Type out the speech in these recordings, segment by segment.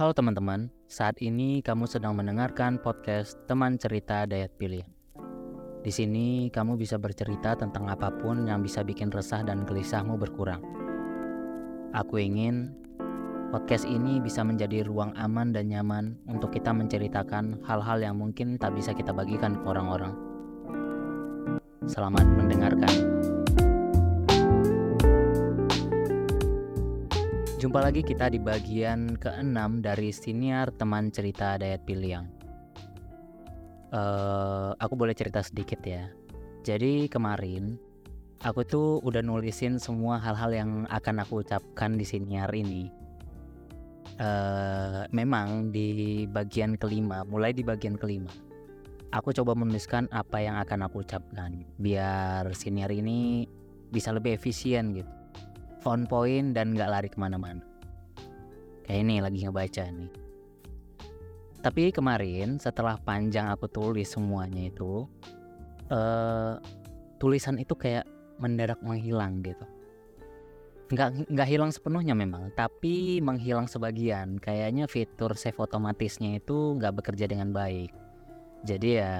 Halo teman-teman, saat ini kamu sedang mendengarkan podcast Teman Cerita Dayat Pilihan. Di sini kamu bisa bercerita tentang apa pun yang bisa bikin resah dan gelisahmu berkurang. Aku ingin podcast ini bisa menjadi ruang aman dan nyaman untuk kita menceritakan hal-hal yang mungkin tak bisa kita bagikan ke orang-orang. Selamat mendengarkan. Jumpa lagi kita di bagian ke-6 dari siniar teman cerita Dayat Piliang. Uh, aku boleh cerita sedikit ya. Jadi kemarin aku tuh udah nulisin semua hal-hal yang akan aku ucapkan di siniar ini. Uh, memang di bagian kelima, mulai di bagian kelima, aku coba menuliskan apa yang akan aku ucapkan biar siniar ini bisa lebih efisien gitu on point dan nggak lari ke mana-mana. Kayak ini lagi ngebaca nih. Tapi kemarin setelah panjang aku tulis semuanya itu, uh, tulisan itu kayak mendadak menghilang gitu. Nggak nggak hilang sepenuhnya memang, tapi menghilang sebagian. Kayaknya fitur save otomatisnya itu nggak bekerja dengan baik. Jadi ya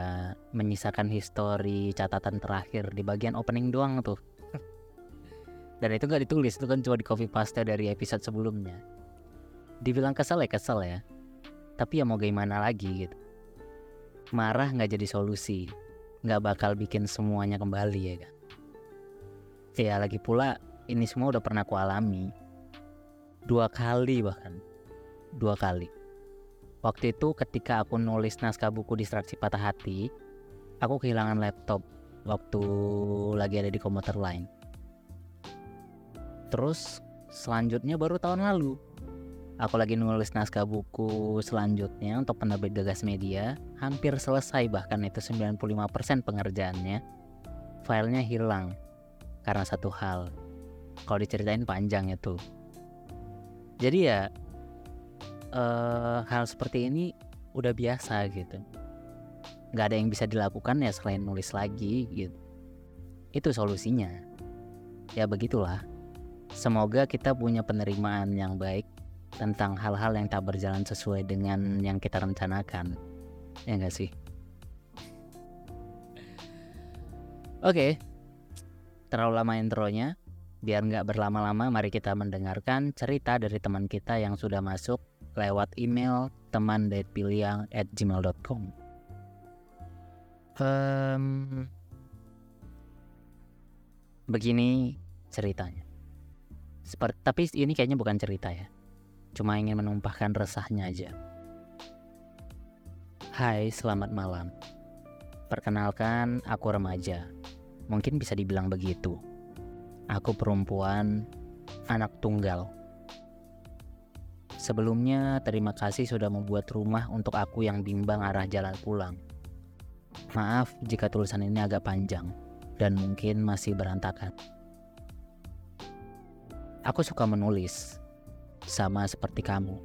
menyisakan histori catatan terakhir di bagian opening doang tuh dan itu nggak ditulis itu kan cuma di copy paste dari episode sebelumnya. Dibilang kesel ya kesel ya. Tapi ya mau gimana lagi gitu. Marah nggak jadi solusi. Nggak bakal bikin semuanya kembali ya kan? Ya lagi pula ini semua udah pernah aku alami. Dua kali bahkan. Dua kali. Waktu itu ketika aku nulis naskah buku distraksi patah hati aku kehilangan laptop waktu lagi ada di komuter lain Terus selanjutnya baru tahun lalu. Aku lagi nulis naskah buku selanjutnya untuk penerbit Gagas Media. Hampir selesai bahkan itu 95% pengerjaannya. Filenya hilang Karena satu hal. Kalau diceritain panjang itu Jadi ya uh, Hal seperti ini udah biasa gitu. Gak ada yang bisa dilakukan ya selain nulis lagi gitu. Itu solusinya. Ya begitulah Semoga kita punya penerimaan yang baik tentang hal-hal yang tak berjalan sesuai dengan yang kita rencanakan. Ya enggak sih? Oke, terlalu lama intronya. Biar nggak berlama-lama, mari kita mendengarkan cerita dari teman kita yang sudah masuk lewat email teman at gmail.com. Um, begini ceritanya. Seperti, tapi ini kayaknya bukan cerita ya. Cuma ingin menumpahkan resahnya aja. Hai, selamat malam. Perkenalkan, aku remaja. Mungkin bisa dibilang begitu. Aku perempuan, anak tunggal. Sebelumnya, terima kasih sudah membuat rumah untuk aku yang bimbang arah jalan pulang. Maaf jika tulisan ini agak panjang dan mungkin masih berantakan. Aku suka menulis, sama seperti kamu.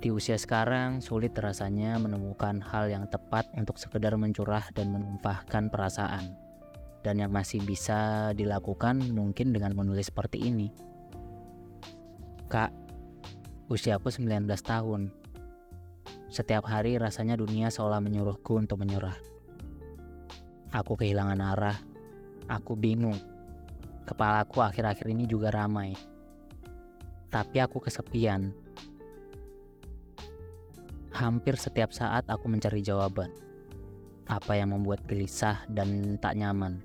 Di usia sekarang, sulit rasanya menemukan hal yang tepat untuk sekedar mencurah dan menumpahkan perasaan. Dan yang masih bisa dilakukan mungkin dengan menulis seperti ini. Kak, usiaku 19 tahun. Setiap hari rasanya dunia seolah menyuruhku untuk menyerah. Aku kehilangan arah. Aku bingung Kepalaku akhir-akhir ini juga ramai. Tapi aku kesepian. Hampir setiap saat aku mencari jawaban. Apa yang membuat gelisah dan tak nyaman?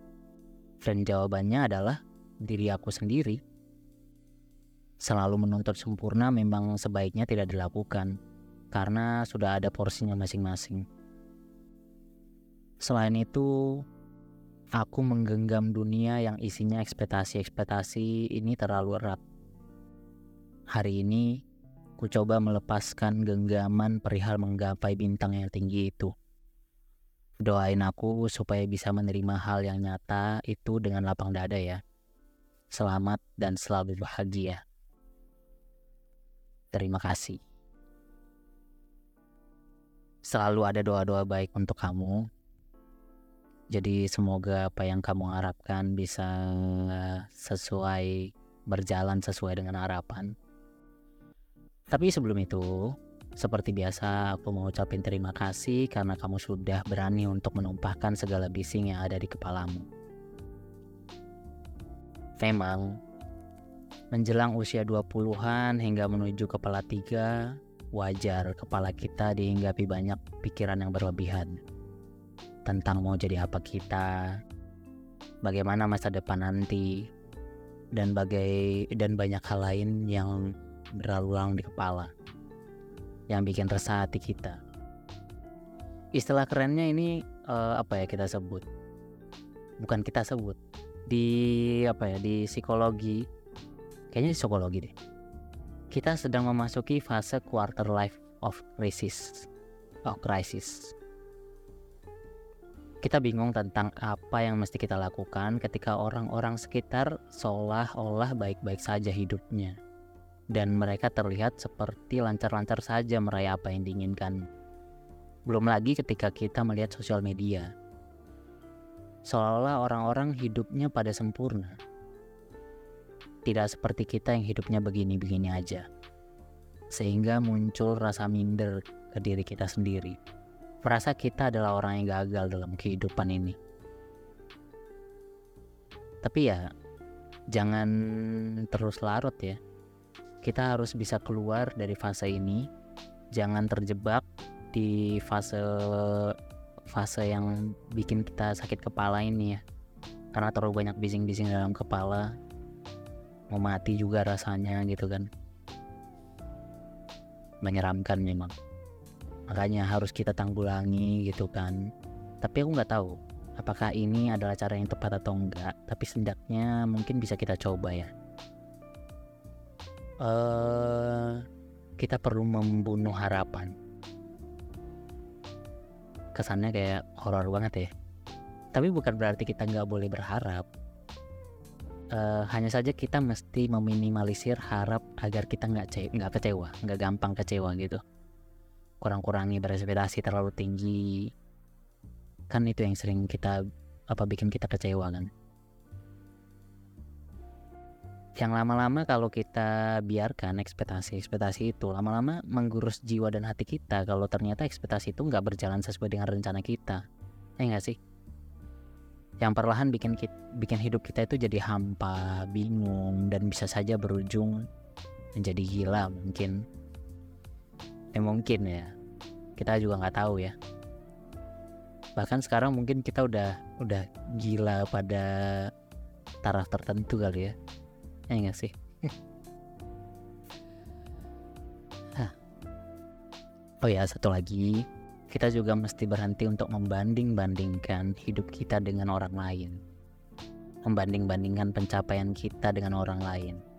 Dan jawabannya adalah diri aku sendiri. Selalu menuntut sempurna memang sebaiknya tidak dilakukan karena sudah ada porsinya masing-masing. Selain itu, Aku menggenggam dunia yang isinya ekspektasi-ekspektasi ini terlalu erat. Hari ini, ku coba melepaskan genggaman perihal menggapai bintang yang tinggi itu. Doain aku supaya bisa menerima hal yang nyata itu dengan lapang dada ya. Selamat dan selalu bahagia. Terima kasih. Selalu ada doa-doa baik untuk kamu jadi semoga apa yang kamu harapkan bisa sesuai berjalan sesuai dengan harapan. Tapi sebelum itu, seperti biasa aku mau ucapin terima kasih karena kamu sudah berani untuk menumpahkan segala bising yang ada di kepalamu. Memang, menjelang usia 20-an hingga menuju kepala tiga, wajar kepala kita dihinggapi banyak pikiran yang berlebihan tentang mau jadi apa kita, bagaimana masa depan nanti, dan bagai dan banyak hal lain yang berlalu di kepala yang bikin resah hati kita. Istilah kerennya ini uh, apa ya kita sebut? Bukan kita sebut di apa ya di psikologi kayaknya di psikologi deh kita sedang memasuki fase quarter life of crisis oh crisis kita bingung tentang apa yang mesti kita lakukan ketika orang-orang sekitar seolah-olah baik-baik saja hidupnya dan mereka terlihat seperti lancar-lancar saja meraih apa yang diinginkan belum lagi ketika kita melihat sosial media seolah-olah orang-orang hidupnya pada sempurna. Tidak seperti kita yang hidupnya begini-begini aja. Sehingga muncul rasa minder ke diri kita sendiri. Merasa kita adalah orang yang gagal dalam kehidupan ini. Tapi ya, jangan terus larut ya. Kita harus bisa keluar dari fase ini. Jangan terjebak di fase fase yang bikin kita sakit kepala ini ya karena terlalu banyak bising-bising dalam kepala mau mati juga rasanya gitu kan menyeramkan memang makanya harus kita tanggulangi gitu kan. Tapi aku nggak tahu apakah ini adalah cara yang tepat atau enggak tapi setidaknya mungkin bisa kita coba ya. Uh, kita perlu membunuh harapan. Kesannya kayak horor banget ya. Tapi bukan berarti kita nggak boleh berharap. Uh, hanya saja kita mesti meminimalisir harap agar kita nggak nggak kecewa nggak gampang kecewa gitu kurang-kurangi berespektasi terlalu tinggi. Kan itu yang sering kita apa bikin kita kecewa kan? Yang lama-lama kalau kita biarkan ekspektasi-ekspektasi itu lama-lama menggurus jiwa dan hati kita kalau ternyata ekspektasi itu nggak berjalan sesuai dengan rencana kita. Ya nggak sih? Yang perlahan bikin kita, bikin hidup kita itu jadi hampa bingung dan bisa saja berujung menjadi gila mungkin ya mungkin ya. Kita juga nggak tahu ya. Bahkan sekarang mungkin kita udah udah gila pada taraf tertentu kali ya. Ya nggak sih? Oh ya satu lagi. Kita juga mesti berhenti untuk membanding-bandingkan hidup kita dengan orang lain. Membanding-bandingkan pencapaian kita dengan orang lain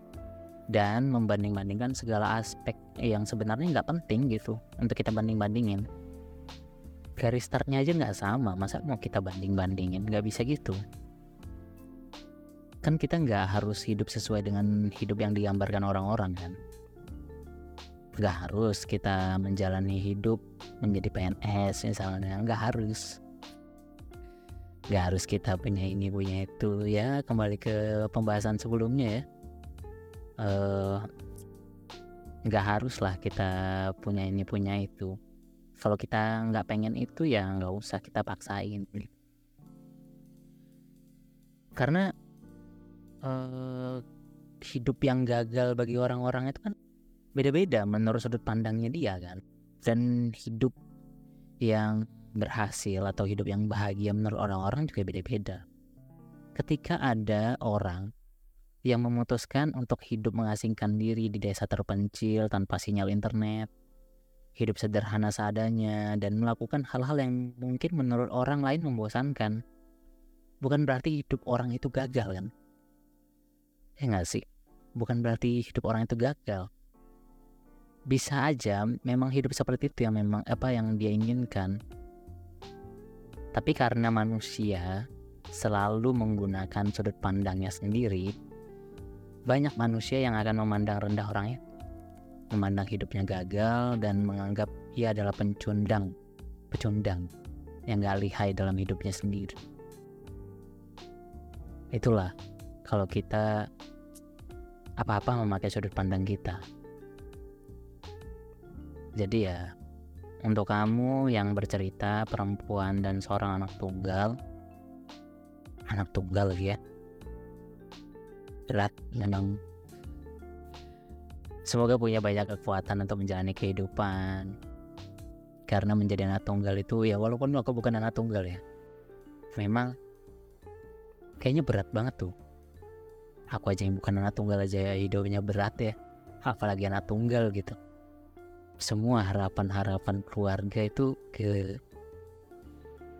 dan membanding-bandingkan segala aspek yang sebenarnya nggak penting gitu untuk kita banding-bandingin. Garis startnya aja nggak sama masa mau kita banding-bandingin? Nggak bisa gitu. Kan kita nggak harus hidup sesuai dengan hidup yang digambarkan orang-orang kan? Nggak harus kita menjalani hidup menjadi PNS misalnya nggak harus. Nggak harus kita punya ini punya itu. Ya kembali ke pembahasan sebelumnya ya uh, nggak harus lah kita punya ini punya itu. Kalau kita nggak pengen itu ya nggak usah kita paksain. Karena uh, hidup yang gagal bagi orang-orang itu kan beda-beda menurut sudut pandangnya dia kan. Dan hidup yang berhasil atau hidup yang bahagia menurut orang-orang juga beda-beda. Ketika ada orang yang memutuskan untuk hidup mengasingkan diri di desa terpencil tanpa sinyal internet hidup sederhana seadanya dan melakukan hal-hal yang mungkin menurut orang lain membosankan bukan berarti hidup orang itu gagal kan Ya nggak sih? Bukan berarti hidup orang itu gagal. Bisa aja memang hidup seperti itu yang memang apa yang dia inginkan. Tapi karena manusia selalu menggunakan sudut pandangnya sendiri, banyak manusia yang akan memandang rendah orangnya, memandang hidupnya gagal dan menganggap ia adalah pencundang, pecundang yang gak lihai dalam hidupnya sendiri. Itulah kalau kita apa-apa memakai sudut pandang kita. jadi ya untuk kamu yang bercerita perempuan dan seorang anak tunggal anak tunggal ya berat memang. Semoga punya banyak kekuatan untuk menjalani kehidupan. Karena menjadi anak tunggal itu ya walaupun aku bukan anak tunggal ya memang kayaknya berat banget tuh. Aku aja yang bukan anak tunggal aja hidupnya berat ya. Apalagi anak tunggal gitu. Semua harapan-harapan keluarga itu ke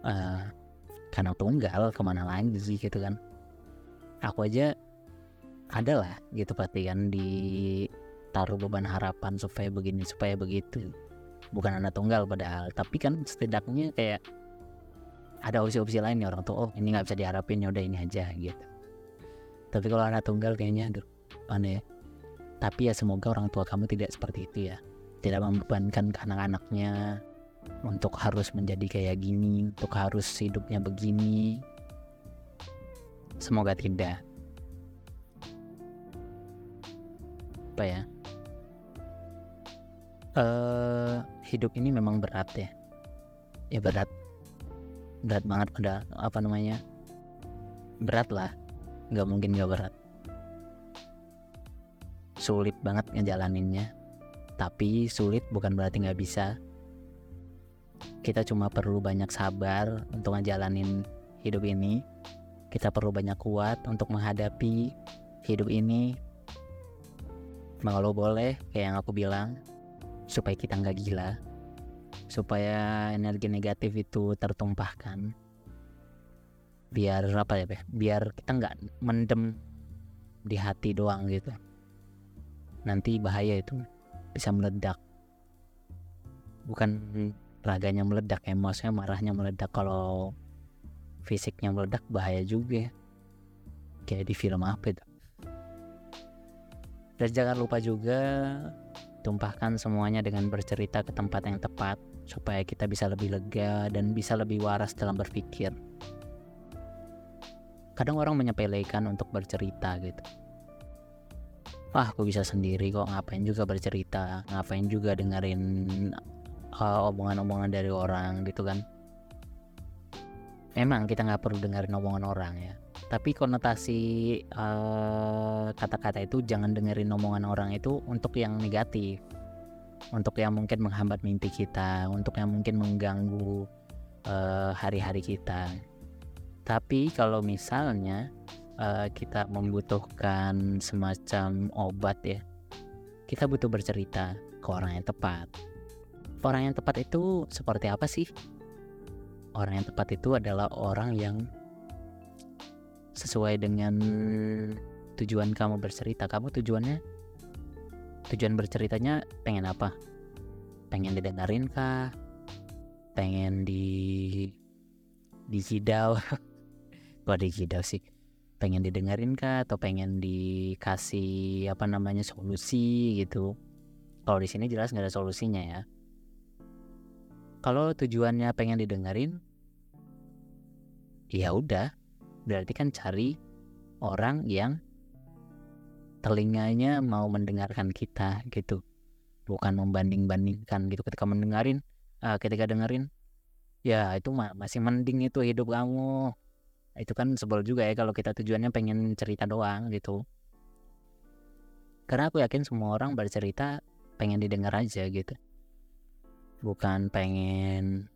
uh, karena tunggal ke mana lagi sih gitu kan. Aku aja adalah gitu pasti kan ditaruh beban harapan supaya begini supaya begitu bukan anak tunggal padahal tapi kan setidaknya kayak ada opsi-opsi lain nih orang tua oh ini nggak bisa diharapin ya udah ini aja gitu tapi kalau anak tunggal kayaknya aduh aneh ya tapi ya semoga orang tua kamu tidak seperti itu ya tidak membebankan ke anak-anaknya untuk harus menjadi kayak gini, untuk harus hidupnya begini. Semoga tidak. Apa ya? Uh, hidup ini memang berat ya. Ya berat. Berat banget pada apa namanya? Berat lah. Nggak mungkin nggak berat. Sulit banget ngejalaninnya tapi sulit bukan berarti nggak bisa. Kita cuma perlu banyak sabar untuk ngejalanin hidup ini. Kita perlu banyak kuat untuk menghadapi hidup ini. Kalau boleh, kayak yang aku bilang, supaya kita nggak gila, supaya energi negatif itu tertumpahkan, biar apa ya, biar kita nggak mendem di hati doang gitu. Nanti bahaya itu bisa meledak. Bukan raganya meledak emosinya marahnya meledak. Kalau fisiknya meledak bahaya juga. Kayak di film apa itu dan jangan lupa juga tumpahkan semuanya dengan bercerita ke tempat yang tepat supaya kita bisa lebih lega dan bisa lebih waras dalam berpikir. Kadang orang menyepelekan untuk bercerita gitu. Wah aku bisa sendiri kok ngapain juga bercerita? Ngapain juga dengerin uh, omongan-omongan dari orang gitu kan? Memang kita nggak perlu dengerin omongan orang ya tapi konotasi uh, kata-kata uh, itu jangan dengerin omongan orang itu untuk yang negatif. Untuk yang mungkin menghambat mimpi kita untuk yang mungkin mengganggu uh, hari-hari uh, kita. Tapi kalau misalnya uh, kita membutuhkan semacam obat ya kita butuh bercerita ke orang yang tepat. Orang yang tepat itu seperti apa sih? Orang yang tepat itu adalah orang yang sesuai dengan tujuan kamu bercerita. Kamu tujuannya tujuan berceritanya pengen apa? Pengen didengarin kah? Pengen di di kidau kok di kidau sih? Pengen didengerin kah? Atau pengen dikasih apa namanya solusi gitu? Kalau di sini jelas nggak ada solusinya ya. Kalau tujuannya pengen didengerin ya udah berarti kan cari orang yang telinganya mau mendengarkan kita gitu. Bukan membanding-bandingkan gitu. Ketika mendengarin uh, ketika dengerin ya itu masih mending itu hidup kamu. Itu kan sebel juga ya kalau kita tujuannya pengen cerita doang gitu. Karena aku yakin semua orang bercerita pengen didengar aja gitu. Bukan pengen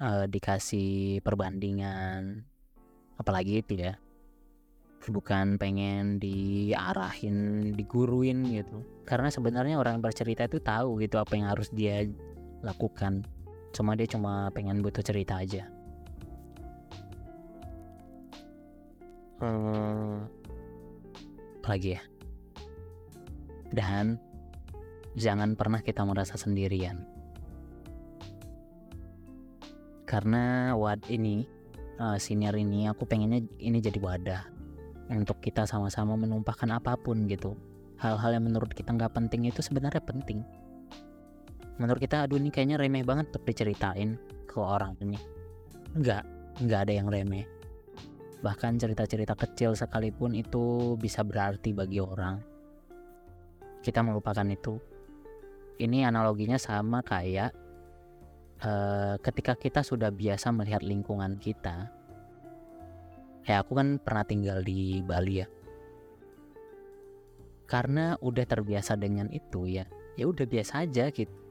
uh, dikasih perbandingan apalagi itu ya. Bukan pengen diarahin diguruin gitu. Karena sebenarnya orang yang bercerita itu tahu gitu apa yang harus dia lakukan. Cuma dia cuma pengen butuh cerita aja. Hmm, lagi ya? Dan jangan pernah kita merasa sendirian. Karena wad ini uh, senior ini aku pengennya ini jadi wadah untuk kita sama-sama menumpahkan apa pun gitu hal-hal yang menurut kita nggak penting itu sebenarnya penting menurut kita aduh ini kayaknya remeh banget untuk diceritain ke orang ini nggak nggak ada yang remeh Bahkan cerita-cerita kecil sekalipun itu bisa berarti bagi orang. Kita melupakan itu. ini analoginya sama kayak uh, ketika kita sudah biasa melihat lingkungan kita kayak aku kan pernah tinggal di Bali ya. Karena udah terbiasa dengan itu ya ya udah biasa aja gitu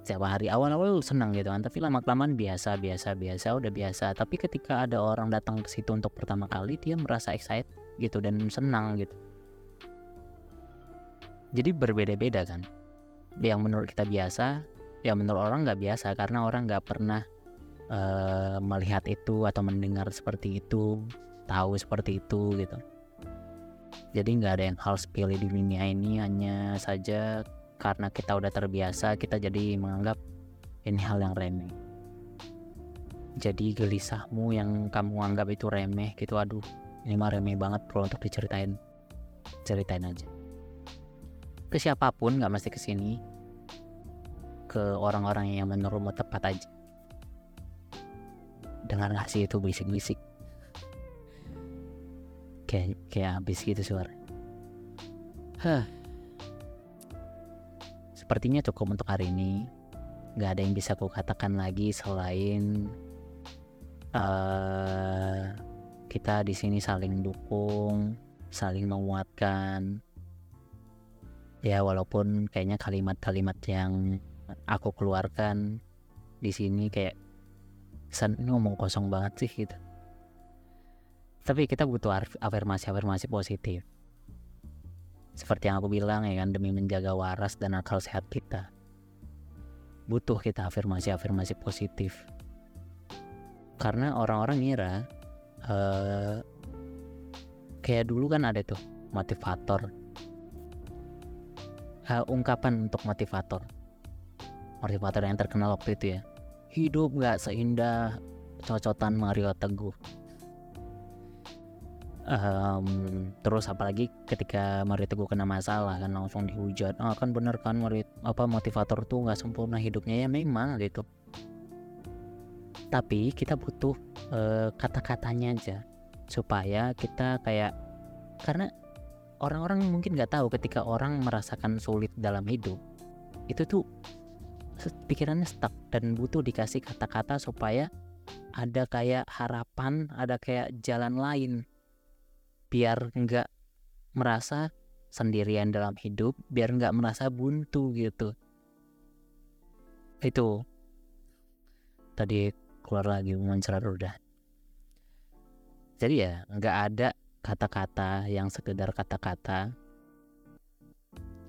setiap hari awal-awal senang gitu kan tapi lama kelamaan biasa biasa biasa udah biasa. Tapi ketika ada orang datang ke situ untuk pertama kali dia merasa excited gitu dan senang gitu. Jadi berbeda-beda kan. Yang menurut kita biasa yang menurut orang nggak biasa karena orang nggak pernah uh, melihat itu atau mendengar seperti itu tahu seperti itu gitu. Jadi nggak ada yang hal sepele di dunia ini hanya saja karena kita udah terbiasa kita jadi menganggap ini hal yang remeh. Jadi gelisahmu yang kamu anggap itu remeh gitu aduh ini mah remeh banget bro untuk diceritain. Ceritain aja. Ke siapa pun nggak mesti ke sini ke orang-orang yang menurutmu tepat aja dengar gak sih itu bisik-bisik kayak kayak habis gitu suara Hah. Sepertinya cukup untuk hari ini. Gak ada yang bisa aku katakan lagi selain uh, kita di sini saling dukung, saling menguatkan. Ya walaupun kayaknya kalimat-kalimat yang aku keluarkan di sini kayak kesan ini ngomong kosong banget sih gitu. Tapi kita butuh afirmasi-afirmasi positif. Seperti yang aku bilang ya kan demi menjaga waras dan akal sehat kita. Butuh kita afirmasi-afirmasi positif. Karena orang-orang ngira uh, kayak dulu kan ada tuh motivator uh, ungkapan untuk motivator motivator yang terkenal waktu itu ya. Hidup gak seindah cocotan Mario Teguh. Um, terus apalagi ketika Mario Teguh kena masalah kan langsung dihujat. Ah kan bener kan Mario apa motivator tuh nggak sempurna hidupnya. Ya memang gitu. Tapi kita butuh uh, kata-katanya aja. Supaya kita kayak karena orang-orang mungkin nggak tahu ketika orang merasakan sulit dalam hidup itu tuh pikirannya stuck dan butuh dikasih kata-kata supaya ada kayak harapan ada kayak jalan lain. Biar nggak merasa sendirian dalam hidup biar nggak merasa buntu gitu. Itu. Tadi keluar lagi mencerat udah jadi ya nggak ada kata-kata yang sekedar kata-kata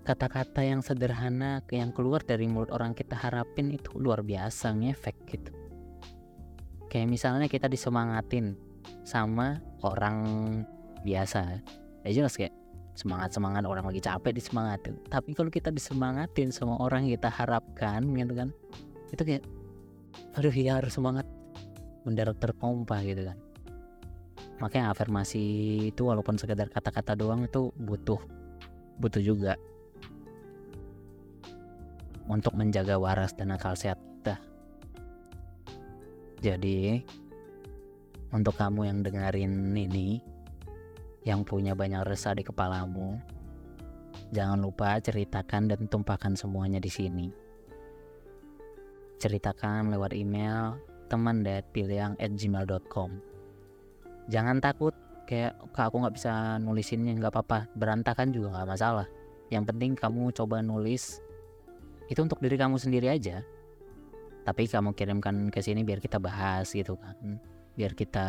kata-kata yang sederhana yang keluar dari mulut orang kita harapin itu luar biasa ngefek gitu. Kayak misalnya kita disemangatin sama orang biasa. Ya jelas kayak semangat semangat orang lagi capek disemangatin. Tapi kalau kita disemangatin sama orang kita harapkan gitu kan itu kayak aduh ya harus semangat. Mendarat terpompa gitu kan. Makanya afirmasi itu walaupun sekedar kata-kata doang itu butuh butuh juga untuk menjaga waras dan akal sehat kita. Jadi untuk kamu yang dengerin ini yang punya banyak resah di kepalamu jangan lupa ceritakan dan tumpahkan semuanya di sini. Ceritakan lewat email teman at gmail.com jangan takut kayak kak aku nggak bisa nulisinnya nggak apa-apa. Berantakan juga nggak masalah. Yang penting kamu coba nulis itu untuk diri kamu sendiri aja. Tapi kamu kirimkan ke sini biar kita bahas gitu kan. Biar kita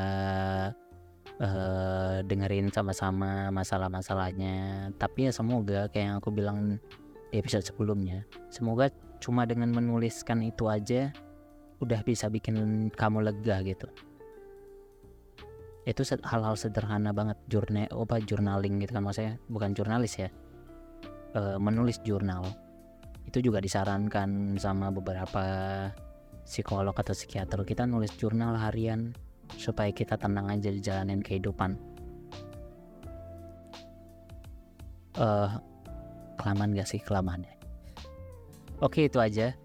uh, dengerin sama-sama masalah-masalahnya. Tapi ya semoga kayak yang aku bilang di episode sebelumnya semoga cuma dengan menuliskan itu aja udah bisa bikin kamu lega gitu. Itu hal-hal sederhana banget. Jurnal apa journaling gitu kan maksudnya. Bukan jurnalis ya. E, menulis jurnal itu juga disarankan sama beberapa psikolog atau psikiater. Kita nulis jurnal harian supaya kita tenang aja di jalanin kehidupan. Uh, kelamaan gak sih? Kelamaan ya. Oke itu aja.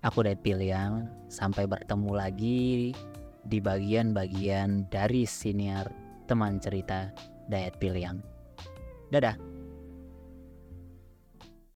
Aku pilih Piliang sampai bertemu lagi di bagian-bagian dari siniar teman cerita Dayat Piliang. Dadah.